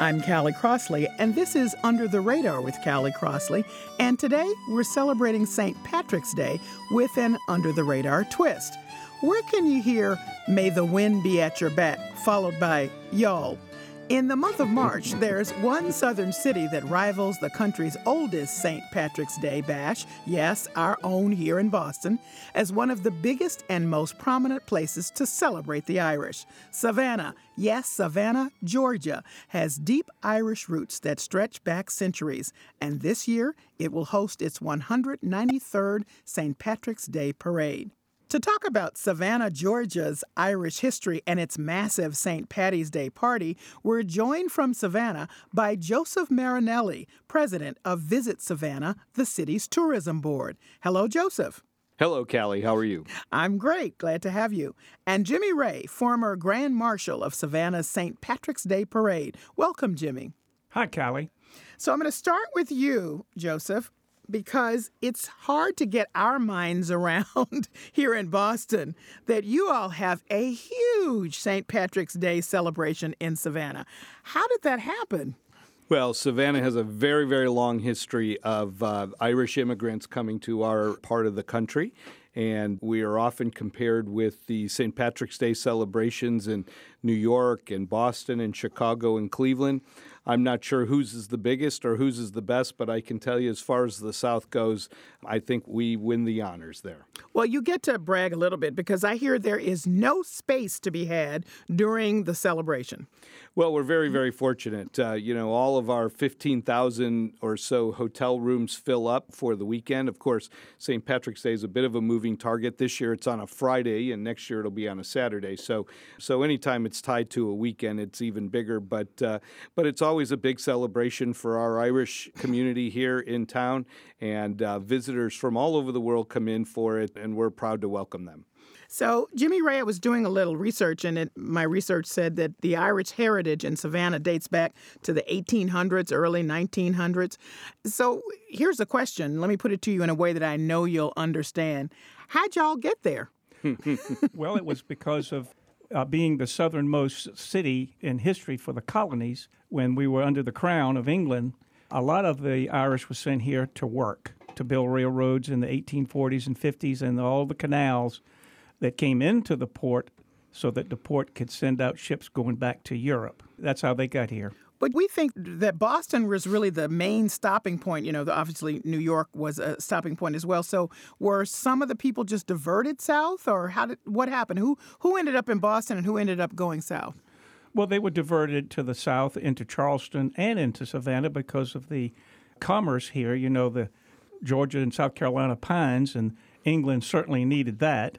I'm Callie Crossley, and this is Under the Radar with Callie Crossley. And today we're celebrating St. Patrick's Day with an Under the Radar twist. Where can you hear May the Wind Be at Your Back, followed by Y'all? In the month of March, there's one southern city that rivals the country's oldest St. Patrick's Day bash, yes, our own here in Boston, as one of the biggest and most prominent places to celebrate the Irish. Savannah, yes, Savannah, Georgia, has deep Irish roots that stretch back centuries, and this year it will host its 193rd St. Patrick's Day parade. To talk about Savannah, Georgia's Irish history and its massive St. Patty's Day party, we're joined from Savannah by Joseph Marinelli, president of Visit Savannah, the city's tourism board. Hello, Joseph. Hello, Callie. How are you? I'm great. Glad to have you. And Jimmy Ray, former Grand Marshal of Savannah's St. Patrick's Day Parade. Welcome, Jimmy. Hi, Callie. So I'm going to start with you, Joseph because it's hard to get our minds around here in Boston that you all have a huge St. Patrick's Day celebration in Savannah. How did that happen? Well, Savannah has a very, very long history of uh, Irish immigrants coming to our part of the country. And we are often compared with the St. Patrick's Day celebrations in New York and Boston and Chicago and Cleveland. I'm not sure whose is the biggest or whose is the best, but I can tell you as far as the South goes, I think we win the honors there. Well, you get to brag a little bit because I hear there is no space to be had during the celebration. Well, we're very, very fortunate. Uh, you know, all of our 15,000 or so hotel rooms fill up for the weekend. Of course, St. Patrick's Day is a bit of a moving target. This year it's on a Friday, and next year it'll be on a Saturday. So, so anytime it's tied to a weekend, it's even bigger. But, uh, but it's always a big celebration for our Irish community here in town, and uh, visitors from all over the world come in for it, and we're proud to welcome them. So, Jimmy Ray, I was doing a little research, and it, my research said that the Irish heritage in Savannah dates back to the 1800s, early 1900s. So, here's a question. Let me put it to you in a way that I know you'll understand. How'd y'all get there? well, it was because of uh, being the southernmost city in history for the colonies when we were under the crown of England. A lot of the Irish were sent here to work, to build railroads in the 1840s and 50s, and all the canals that came into the port so that the port could send out ships going back to Europe. That's how they got here. But we think that Boston was really the main stopping point. You know, obviously New York was a stopping point as well. So were some of the people just diverted south, or how did what happened? Who who ended up in Boston and who ended up going south? Well, they were diverted to the south into Charleston and into Savannah because of the commerce here. You know, the Georgia and South Carolina pines, and England certainly needed that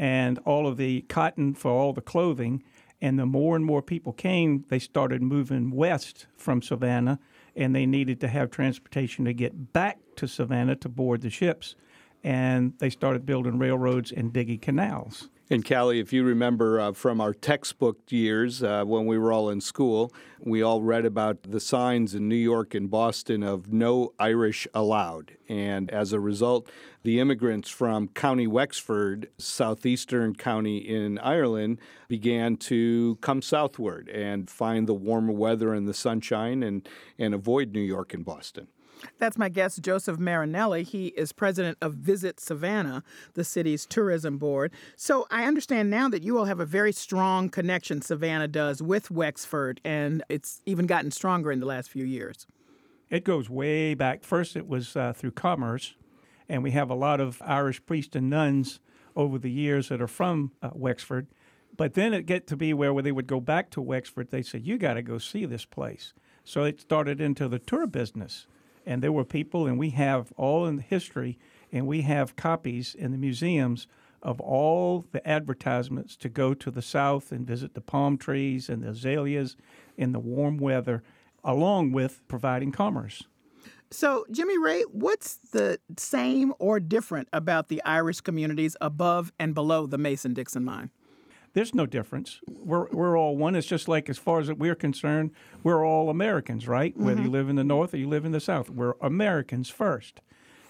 and all of the cotton for all the clothing. And the more and more people came, they started moving west from Savannah, and they needed to have transportation to get back to Savannah to board the ships. And they started building railroads and digging canals. And Callie, if you remember uh, from our textbook years uh, when we were all in school, we all read about the signs in New York and Boston of no Irish allowed. And as a result, the immigrants from County Wexford, southeastern county in Ireland, began to come southward and find the warmer weather and the sunshine and, and avoid New York and Boston. That's my guest, Joseph Marinelli. He is president of Visit Savannah, the city's tourism board. So I understand now that you all have a very strong connection, Savannah does, with Wexford, and it's even gotten stronger in the last few years. It goes way back. First, it was uh, through commerce, and we have a lot of Irish priests and nuns over the years that are from uh, Wexford. But then it get to be where, where they would go back to Wexford. They said, "You got to go see this place." So it started into the tour business and there were people, and we have all in the history and we have copies in the museums of all the advertisements to go to the south and visit the palm trees and the azaleas in the warm weather, along with providing commerce. So, Jimmy Ray, what's the same or different about the Irish communities above and below the Mason Dixon line? There's no difference. We're, we're all one. It's just like, as far as we're concerned, we're all Americans, right? Mm-hmm. Whether you live in the North or you live in the South, we're Americans first.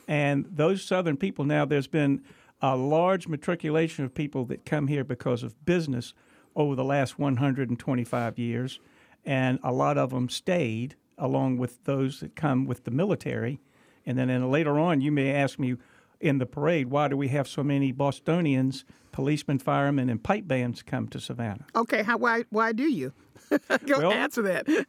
And those Southern people now, there's been a large matriculation of people that come here because of business over the last 125 years, and a lot of them stayed along with those that come with the military. And then and later on, you may ask me in the parade, why do we have so many Bostonians, policemen, firemen, and pipe bands come to Savannah? Okay, how why why do you? Go well, answer that.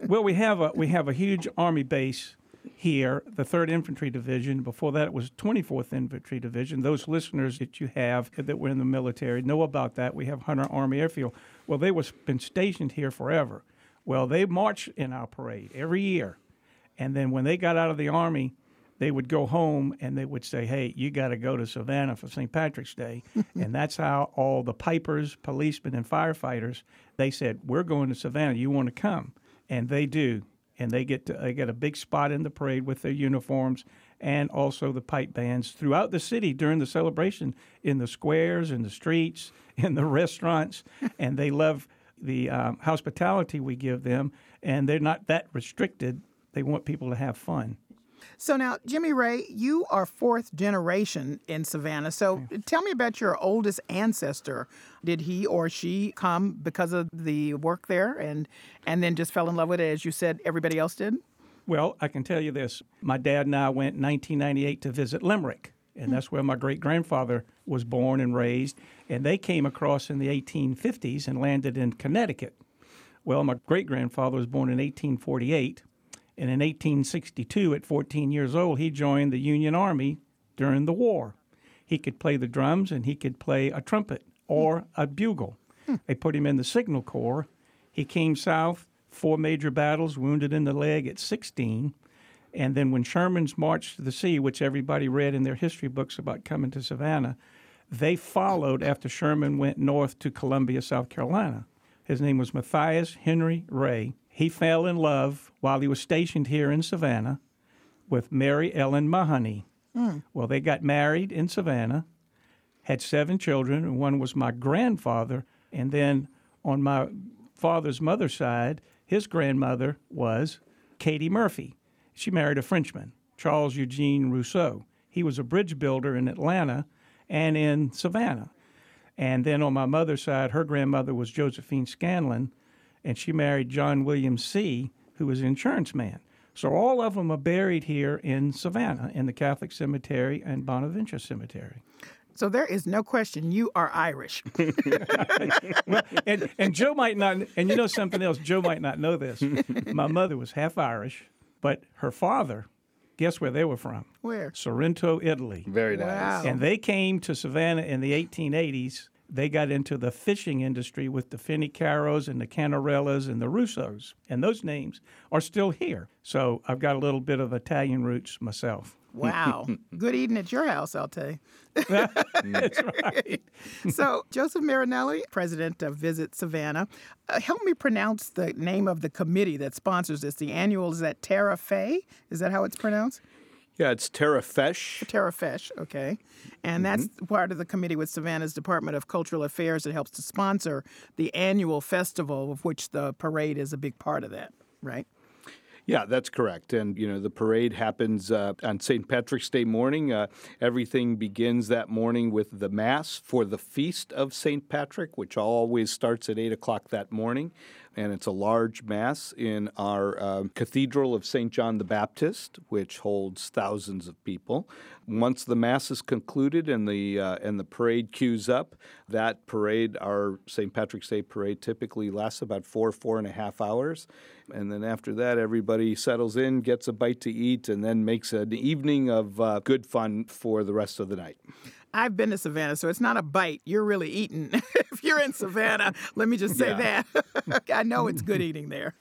well, we have a we have a huge army base here, the 3rd Infantry Division. Before that, it was 24th Infantry Division. Those listeners that you have that were in the military know about that. We have Hunter Army Airfield. Well, they was been stationed here forever. Well, they marched in our parade every year. And then when they got out of the Army, they would go home and they would say, Hey, you got to go to Savannah for St. Patrick's Day. and that's how all the pipers, policemen, and firefighters, they said, We're going to Savannah. You want to come? And they do. And they get, to, they get a big spot in the parade with their uniforms and also the pipe bands throughout the city during the celebration in the squares, in the streets, in the restaurants. and they love the um, hospitality we give them, and they're not that restricted. They want people to have fun. So now, Jimmy Ray, you are fourth generation in Savannah. So tell me about your oldest ancestor. Did he or she come because of the work there and and then just fell in love with it as you said everybody else did? Well, I can tell you this. My dad and I went in 1998 to visit Limerick and hmm. that's where my great grandfather was born and raised. And they came across in the 1850s and landed in Connecticut. Well, my great grandfather was born in 1848, and in 1862, at 14 years old, he joined the Union Army during the war. He could play the drums and he could play a trumpet or a bugle. They put him in the Signal Corps. He came south, four major battles, wounded in the leg at 16 and then when Sherman's marched to the sea, which everybody read in their history books about coming to Savannah, they followed after Sherman went north to Columbia, South Carolina. His name was Matthias Henry Ray. He fell in love while he was stationed here in Savannah with Mary Ellen Mahoney. Mm. Well, they got married in Savannah, had seven children, and one was my grandfather. And then on my father's mother's side, his grandmother was Katie Murphy. She married a Frenchman, Charles Eugene Rousseau. He was a bridge builder in Atlanta and in Savannah. And then on my mother's side, her grandmother was Josephine Scanlon, and she married John William C., who was an insurance man. So all of them are buried here in Savannah in the Catholic Cemetery and Bonaventure Cemetery. So there is no question you are Irish. well, and, and Joe might not, and you know something else, Joe might not know this. My mother was half Irish, but her father, guess where they were from? Where? Sorrento, Italy. Very nice. Wow. And they came to Savannah in the 1880s. They got into the fishing industry with the Finicaros and the Canarellas and the Russos. And those names are still here. So I've got a little bit of Italian roots myself. Wow. Good eating at your house, I'll tell you. That's right. so, Joseph Marinelli, president of Visit Savannah, uh, help me pronounce the name of the committee that sponsors this. The annual is that Terra Fe? Is that how it's pronounced? Yeah, it's Tara Feis. Tara Feis, okay. And that's mm-hmm. part of the committee with Savannah's Department of Cultural Affairs that helps to sponsor the annual festival, of which the parade is a big part of that, right? Yeah, that's correct. And, you know, the parade happens uh, on St. Patrick's Day morning. Uh, everything begins that morning with the Mass for the Feast of St. Patrick, which always starts at 8 o'clock that morning and it's a large mass in our uh, Cathedral of St. John the Baptist, which holds thousands of people. Once the mass is concluded and the uh, and the parade queues up, that parade, our St. Patrick's Day parade, typically lasts about four four and a half hours, and then after that, everybody settles in, gets a bite to eat, and then makes an evening of uh, good fun for the rest of the night. I've been to Savannah, so it's not a bite. You're really eating. if you're in Savannah, let me just say yeah. that. I know it's good eating there.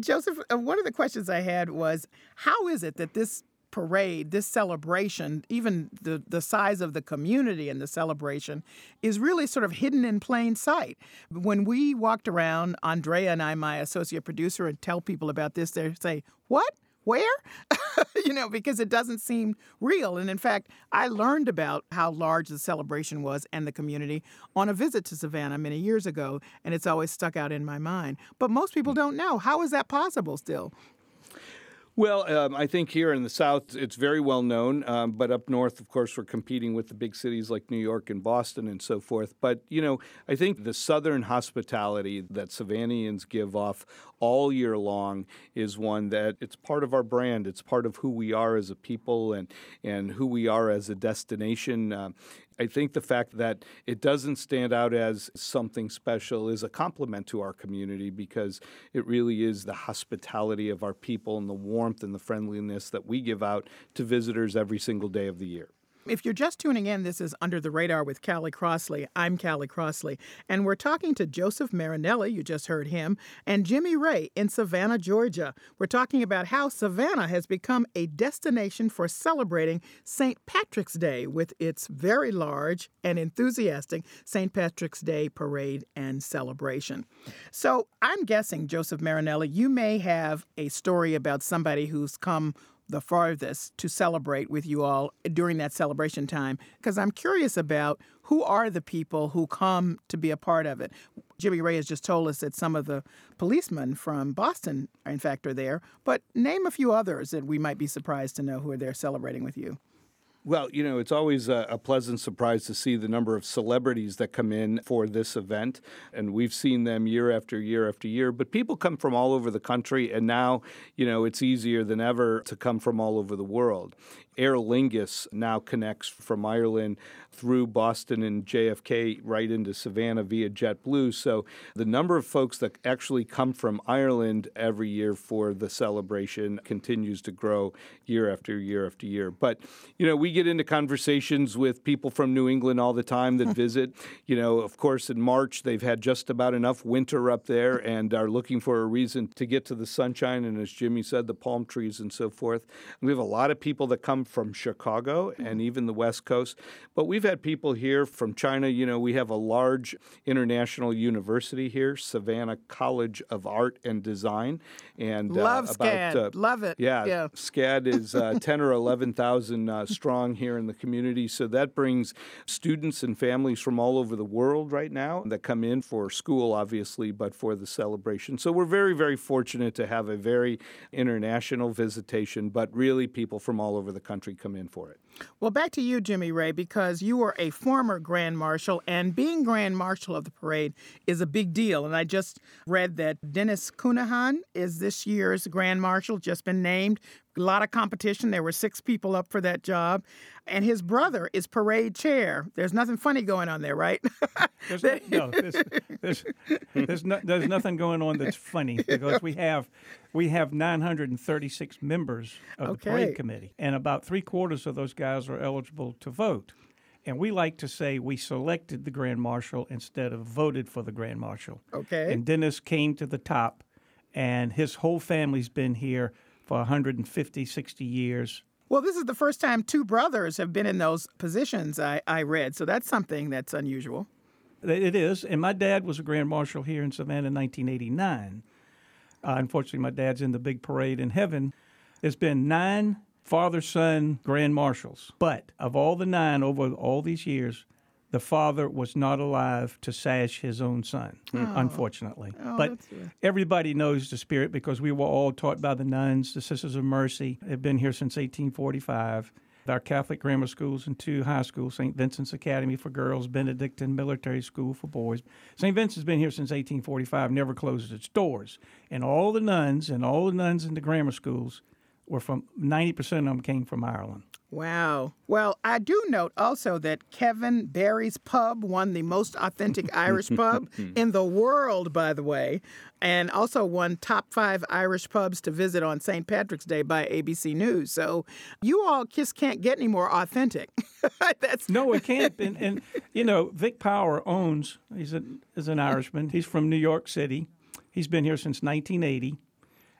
Joseph, uh, one of the questions I had was how is it that this parade, this celebration, even the, the size of the community and the celebration, is really sort of hidden in plain sight. When we walked around, Andrea and I, my associate producer, and tell people about this, they say, What? Where? you know, because it doesn't seem real. And in fact, I learned about how large the celebration was and the community on a visit to Savannah many years ago, and it's always stuck out in my mind. But most people hmm. don't know. How is that possible still? Well, um, I think here in the South, it's very well known. Um, but up north, of course, we're competing with the big cities like New York and Boston and so forth. But, you know, I think the Southern hospitality that Savannians give off all year long is one that it's part of our brand. It's part of who we are as a people and, and who we are as a destination. Uh, I think the fact that it doesn't stand out as something special is a compliment to our community because it really is the hospitality of our people and the warmth and the friendliness that we give out to visitors every single day of the year. If you're just tuning in, this is Under the Radar with Callie Crossley. I'm Callie Crossley, and we're talking to Joseph Marinelli, you just heard him, and Jimmy Ray in Savannah, Georgia. We're talking about how Savannah has become a destination for celebrating St. Patrick's Day with its very large and enthusiastic St. Patrick's Day parade and celebration. So I'm guessing, Joseph Marinelli, you may have a story about somebody who's come the farthest to celebrate with you all during that celebration time because I'm curious about who are the people who come to be a part of it. Jimmy Ray has just told us that some of the policemen from Boston, in fact, are there, but name a few others that we might be surprised to know who are there celebrating with you. Well, you know, it's always a, a, pleasant surprise to see the number of celebrities that come in for this event. And we've seen them year after year after year. But people come from all over the country. And now, you know, it's easier than ever to come from all over the world. Aer Lingus now connects from Ireland through Boston and JFK right into Savannah via JetBlue. So the number of folks that actually come from Ireland every year for the celebration continues to grow year after year after year. But, you know, we get into conversations with people from New England all the time that visit. You know, of course, in March, they've had just about enough winter up there and are looking for a reason to get to the sunshine and, as Jimmy said, the palm trees and so forth. we have a lot of people that come from Chicago and mm-hmm. even the West Coast. But we've had people here from China. You know, we have a large international university here, Savannah College of Art and Design. And uh, love uh, about, SCAD, uh, love it. Yeah, yeah. SCAD is uh, ten or eleven thousand uh, strong here in the community. So that brings students and families from all over the world right now that come in for school, obviously, but for the celebration. So we're very, very fortunate to have a very international visitation, but really people from all over the country come in for it. Well, back to you, Jimmy Ray, because you were a former Grand Marshal, and being Grand Marshal of the parade is a big deal. And I just read that Dennis Counihan is this year's Grand Marshal, just been named. A lot of competition. There were six people up for that job. And his brother is parade chair. There's nothing funny going on there, right? there's, no, there's, there's, there's, no, there's nothing going on that's funny because we have we have 936 members of okay. the parade committee, and about three quarters of those guys are eligible to vote. And we like to say we selected the grand marshal instead of voted for the grand marshal. Okay. And Dennis came to the top, and his whole family's been here for 150, 60 years. Well, this is the first time two brothers have been in those positions, I, I read. So that's something that's unusual. It is. And my dad was a grand marshal here in Savannah in 1989. Uh, unfortunately, my dad's in the big parade in heaven. There's been nine father son grand marshals, but of all the nine over all these years, the father was not alive to sash his own son, oh. unfortunately. Oh, but everybody knows the spirit because we were all taught by the nuns, the Sisters of Mercy, have been here since 1845 our Catholic grammar schools and two high schools, St. Vincent's Academy for girls, Benedictine Military School for boys. St. Vincent's been here since 1845, never closes its doors. And all the nuns and all the nuns in the grammar schools were from 90% of them came from Ireland. Wow. Well, I do note also that Kevin Barry's Pub won the most authentic Irish pub in the world, by the way, and also won top five Irish pubs to visit on St. Patrick's Day by ABC News. So you all just can't get any more authentic. That's no, it can't. And, and, you know, Vic Power owns. He's a, is an Irishman. He's from New York City. He's been here since 1980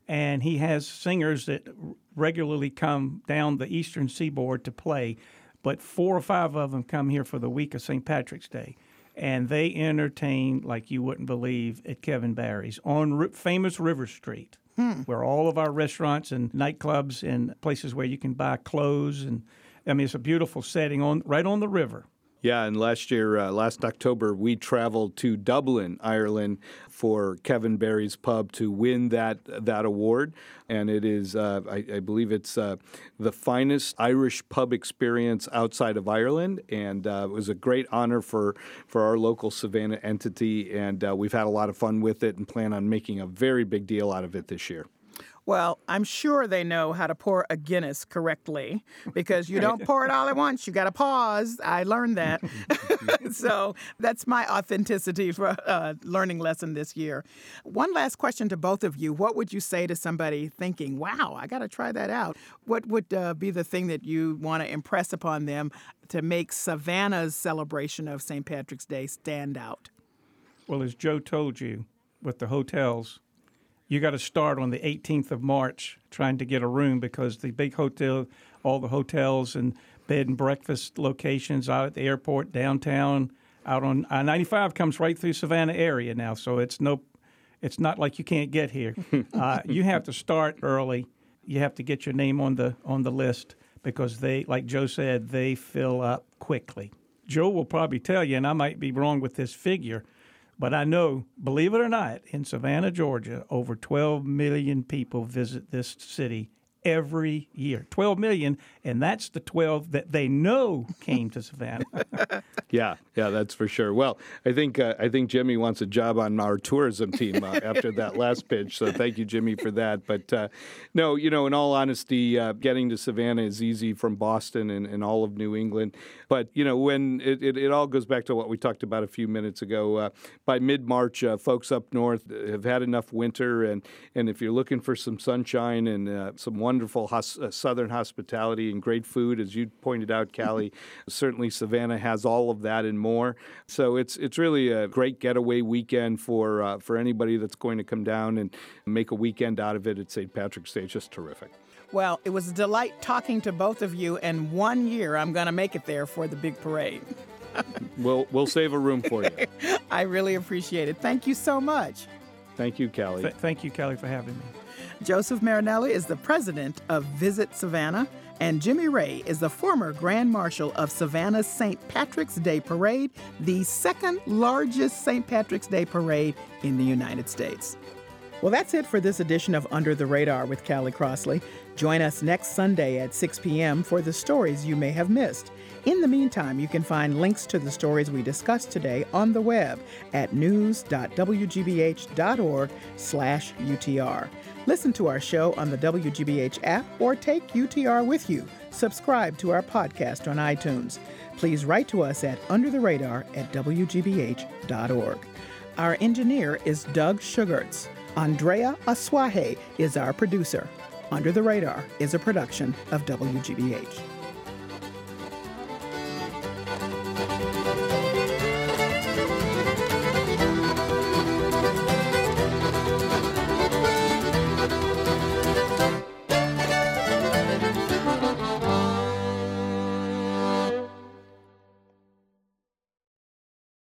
and he has singers that regularly come down the eastern seaboard to play, but four or five of them come here for the week of St. Patrick's Day. And they entertain like you wouldn't believe at Kevin Barry's on famous River Street, hmm. where all of our restaurants and nightclubs and places where you can buy clothes and I mean it's a beautiful setting on right on the river. Yeah, and last year, uh, last October, we traveled to Dublin, Ireland, for Kevin Barry's Pub to win that that award, and it is, uh, I, I believe, it's uh, the finest Irish pub experience outside of Ireland, and uh, it was a great honor for for our local Savannah entity, and uh, we've had a lot of fun with it, and plan on making a very big deal out of it this year. Well, I'm sure they know how to pour a Guinness correctly because you don't pour it all at once. You got to pause. I learned that. so that's my authenticity for uh, learning lesson this year. One last question to both of you. What would you say to somebody thinking, wow, I got to try that out? What would uh, be the thing that you want to impress upon them to make Savannah's celebration of St. Patrick's Day stand out? Well, as Joe told you, with the hotels, you got to start on the 18th of March trying to get a room because the big hotel, all the hotels and bed and breakfast locations out at the airport, downtown, out on I 95 comes right through Savannah area now, so it's no, it's not like you can't get here. uh, you have to start early. You have to get your name on the on the list because they, like Joe said, they fill up quickly. Joe will probably tell you, and I might be wrong with this figure, but I know, believe it or not, in Savannah, Georgia, over 12 million people visit this city every year. 12 million, and that's the 12 that they know came to Savannah. Yeah, yeah, that's for sure. Well, I think uh, I think Jimmy wants a job on our tourism team uh, after that last pitch. So thank you, Jimmy, for that. But uh, no, you know, in all honesty, uh, getting to Savannah is easy from Boston and, and all of New England. But you know, when it, it, it all goes back to what we talked about a few minutes ago. Uh, by mid March, uh, folks up north have had enough winter, and and if you're looking for some sunshine and some wonderful hos- southern hospitality and great food, as you pointed out, Callie, certainly Savannah has all of that and more. So it's it's really a great getaway weekend for uh, for anybody that's going to come down and make a weekend out of it at St. Patrick's Day. It's just terrific. Well, it was a delight talking to both of you, and one year I'm going to make it there for the big parade. We'll we'll save a room for you. I really appreciate it. Thank you so much. Thank you, Callie. Th- thank you, Kelly, for having me. Joseph Marinelli is the president of Visit Savannah, and Jimmy Ray is the former Grand Marshal of Savannah's St. Patrick's Day Parade, the second largest St. Patrick's Day parade in the United States. Well, that's it for this edition of Under the Radar with Callie Crossley. Join us next Sunday at 6 p.m. for the stories you may have missed. In the meantime, you can find links to the stories we discussed today on the web at news.wgbh.org/utr. Listen to our show on the WGBH app or take UTR with you. Subscribe to our podcast on iTunes. Please write to us at undertheradar at wgbh.org. Our engineer is Doug Sugarts. Andrea Asuaje is our producer. Under the Radar is a production of WGBH.